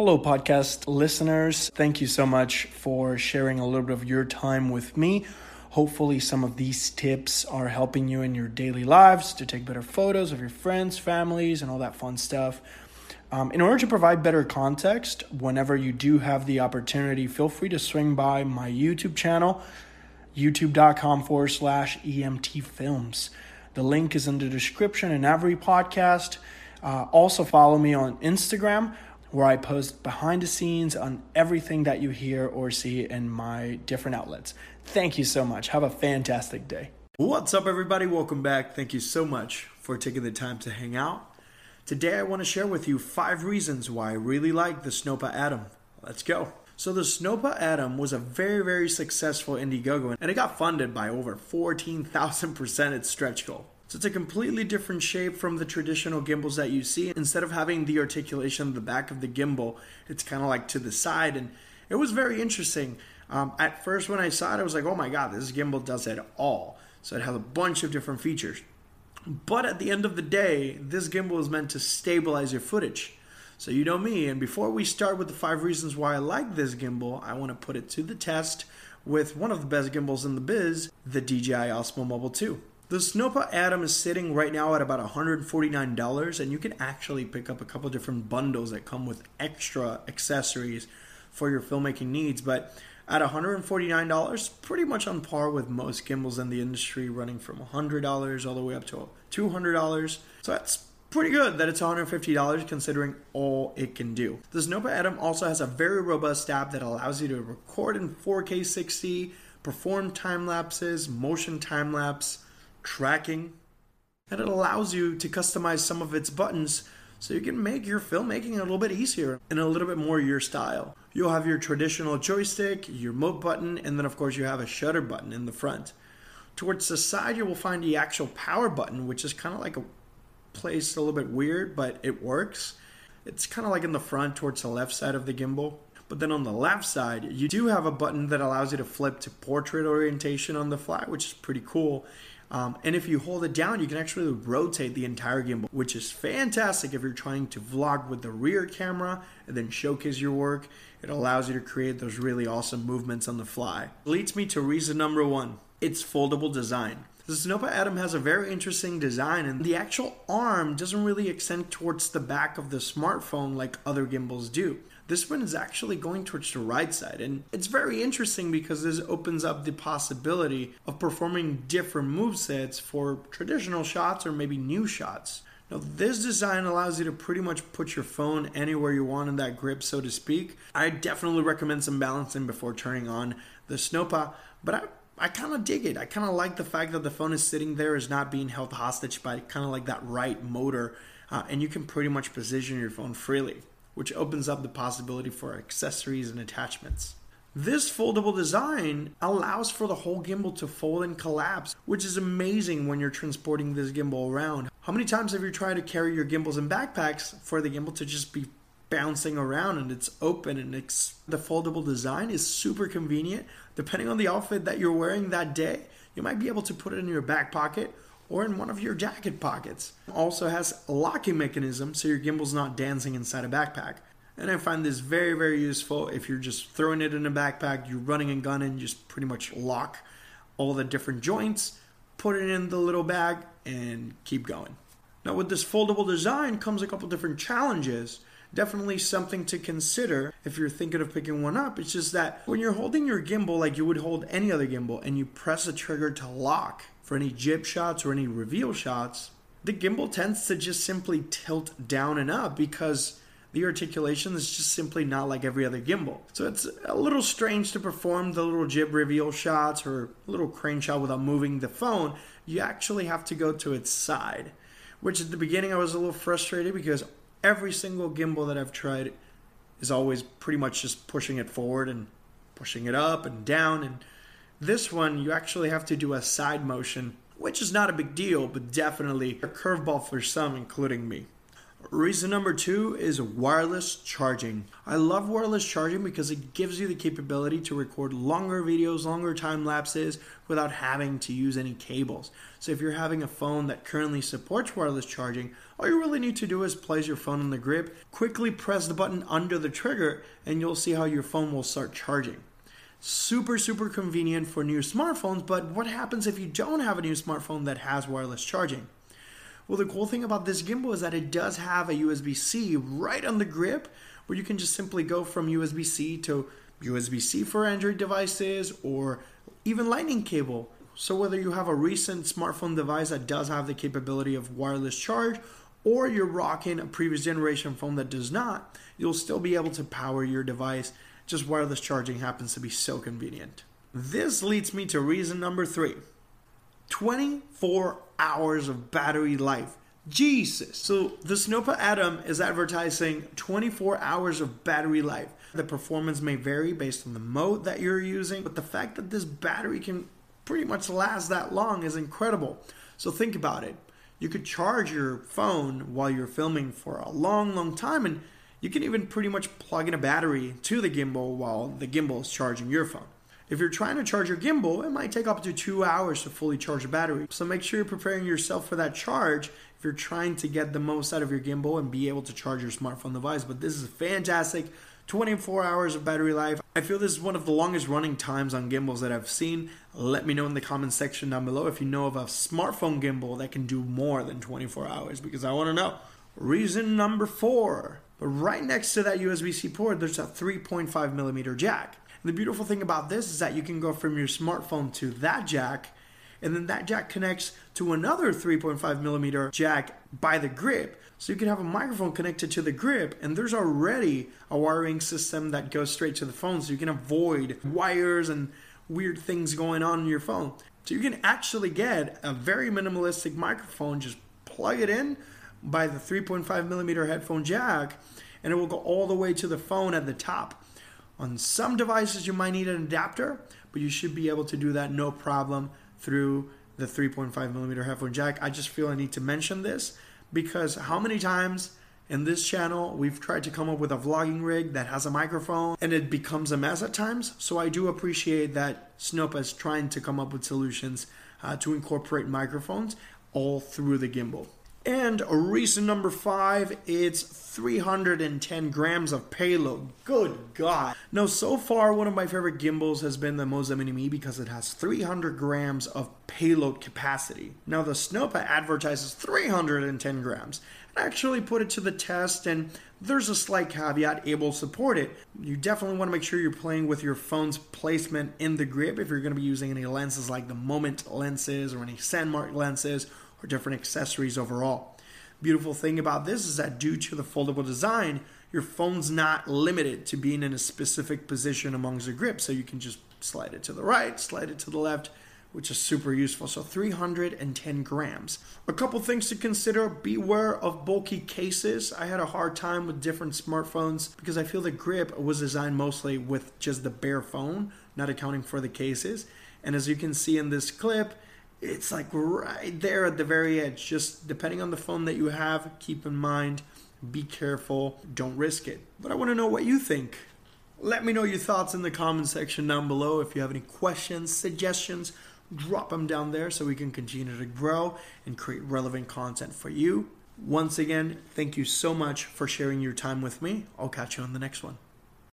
Hello, podcast listeners. Thank you so much for sharing a little bit of your time with me. Hopefully, some of these tips are helping you in your daily lives to take better photos of your friends, families, and all that fun stuff. Um, in order to provide better context, whenever you do have the opportunity, feel free to swing by my YouTube channel, youtube.com forward slash EMT films. The link is in the description in every podcast. Uh, also, follow me on Instagram where I post behind the scenes on everything that you hear or see in my different outlets. Thank you so much. Have a fantastic day. What's up, everybody? Welcome back. Thank you so much for taking the time to hang out. Today, I want to share with you five reasons why I really like the Snoppa Atom. Let's go. So, the Snoppa Atom was a very, very successful Indiegogo, and it got funded by over 14,000% its stretch goal. So it's a completely different shape from the traditional gimbals that you see. Instead of having the articulation of the back of the gimbal, it's kind of like to the side. And it was very interesting. Um, at first, when I saw it, I was like, oh my God, this gimbal does it all. So it has a bunch of different features. But at the end of the day, this gimbal is meant to stabilize your footage. So you know me, and before we start with the five reasons why I like this gimbal, I want to put it to the test with one of the best gimbals in the biz, the DJI Osmo Mobile 2. The Snoppa Atom is sitting right now at about $149, and you can actually pick up a couple different bundles that come with extra accessories for your filmmaking needs. But at $149, pretty much on par with most gimbals in the industry, running from $100 all the way up to $200. So that's pretty good that it's $150 considering all it can do. The Snoppa Atom also has a very robust app that allows you to record in 4K 60, perform time lapses, motion time lapse tracking, and it allows you to customize some of its buttons so you can make your filmmaking a little bit easier and a little bit more your style. You'll have your traditional joystick, your mode button, and then of course you have a shutter button in the front. Towards the side, you will find the actual power button, which is kind of like a placed a little bit weird, but it works. It's kind of like in the front towards the left side of the gimbal. But then on the left side, you do have a button that allows you to flip to portrait orientation on the fly, which is pretty cool. Um, and if you hold it down, you can actually rotate the entire gimbal, which is fantastic if you're trying to vlog with the rear camera and then showcase your work. It allows you to create those really awesome movements on the fly. Leads me to reason number one its foldable design. The Snoppa Atom has a very interesting design, and the actual arm doesn't really extend towards the back of the smartphone like other gimbals do. This one is actually going towards the right side, and it's very interesting because this opens up the possibility of performing different move sets for traditional shots or maybe new shots. Now, this design allows you to pretty much put your phone anywhere you want in that grip, so to speak. I definitely recommend some balancing before turning on the Snoppa, but I I kind of dig it. I kind of like the fact that the phone is sitting there, is not being held hostage by kind of like that right motor, uh, and you can pretty much position your phone freely which opens up the possibility for accessories and attachments. This foldable design allows for the whole gimbal to fold and collapse, which is amazing when you're transporting this gimbal around. How many times have you tried to carry your gimbals in backpacks for the gimbal to just be bouncing around and it's open and it's the foldable design is super convenient depending on the outfit that you're wearing that day you might be able to put it in your back pocket or in one of your jacket pockets. Also has a locking mechanism so your gimbal's not dancing inside a backpack. And I find this very, very useful if you're just throwing it in a backpack, you're running and gunning, just pretty much lock all the different joints, put it in the little bag, and keep going. Now, with this foldable design comes a couple different challenges. Definitely something to consider if you're thinking of picking one up. It's just that when you're holding your gimbal like you would hold any other gimbal and you press the trigger to lock, for any jib shots or any reveal shots, the gimbal tends to just simply tilt down and up because the articulation is just simply not like every other gimbal. So it's a little strange to perform the little jib reveal shots or little crane shot without moving the phone. You actually have to go to its side, which at the beginning I was a little frustrated because every single gimbal that I've tried is always pretty much just pushing it forward and pushing it up and down and this one, you actually have to do a side motion, which is not a big deal, but definitely a curveball for some, including me. Reason number two is wireless charging. I love wireless charging because it gives you the capability to record longer videos, longer time lapses without having to use any cables. So if you're having a phone that currently supports wireless charging, all you really need to do is place your phone on the grip, quickly press the button under the trigger, and you'll see how your phone will start charging. Super, super convenient for new smartphones, but what happens if you don't have a new smartphone that has wireless charging? Well, the cool thing about this gimbal is that it does have a USB C right on the grip where you can just simply go from USB C to USB C for Android devices or even Lightning cable. So, whether you have a recent smartphone device that does have the capability of wireless charge or you're rocking a previous generation phone that does not, you'll still be able to power your device. Just wireless charging happens to be so convenient. This leads me to reason number three 24 hours of battery life. Jesus. So the Snoppa Atom is advertising 24 hours of battery life. The performance may vary based on the mode that you're using, but the fact that this battery can pretty much last that long is incredible. So think about it. You could charge your phone while you're filming for a long, long time, and you can even pretty much plug in a battery to the gimbal while the gimbal is charging your phone. If you're trying to charge your gimbal, it might take up to two hours to fully charge the battery. So make sure you're preparing yourself for that charge if you're trying to get the most out of your gimbal and be able to charge your smartphone device. But this is fantastic. 24 hours of battery life. I feel this is one of the longest running times on gimbals that I've seen. Let me know in the comment section down below if you know of a smartphone gimbal that can do more than 24 hours because I want to know. Reason number four. But right next to that USB C port, there's a 3.5 millimeter jack. The beautiful thing about this is that you can go from your smartphone to that jack, and then that jack connects to another 3.5 millimeter jack by the grip. So you can have a microphone connected to the grip, and there's already a wiring system that goes straight to the phone, so you can avoid wires and weird things going on in your phone. So you can actually get a very minimalistic microphone, just plug it in by the 3.5 millimeter headphone jack, and it will go all the way to the phone at the top. On some devices, you might need an adapter, but you should be able to do that no problem through the 3.5 millimeter headphone jack. I just feel I need to mention this because how many times in this channel we've tried to come up with a vlogging rig that has a microphone and it becomes a mess at times. So I do appreciate that Snoppa is trying to come up with solutions uh, to incorporate microphones all through the gimbal. And a reason number five, it's 310 grams of payload. Good God. Now, so far, one of my favorite gimbals has been the Moza Mini Me because it has 300 grams of payload capacity. Now, the Snoppa advertises 310 grams. I actually put it to the test, and there's a slight caveat able to support it. You definitely want to make sure you're playing with your phone's placement in the grip if you're going to be using any lenses like the Moment lenses or any Sandmarc lenses or different accessories overall. Beautiful thing about this is that due to the foldable design, your phone's not limited to being in a specific position amongst the grip. So you can just slide it to the right, slide it to the left, which is super useful. So 310 grams. A couple things to consider beware of bulky cases. I had a hard time with different smartphones because I feel the grip was designed mostly with just the bare phone, not accounting for the cases. And as you can see in this clip, it's like right there at the very edge. Just depending on the phone that you have, keep in mind, be careful, don't risk it. But I want to know what you think. Let me know your thoughts in the comment section down below. If you have any questions, suggestions, drop them down there so we can continue to grow and create relevant content for you. Once again, thank you so much for sharing your time with me. I'll catch you on the next one.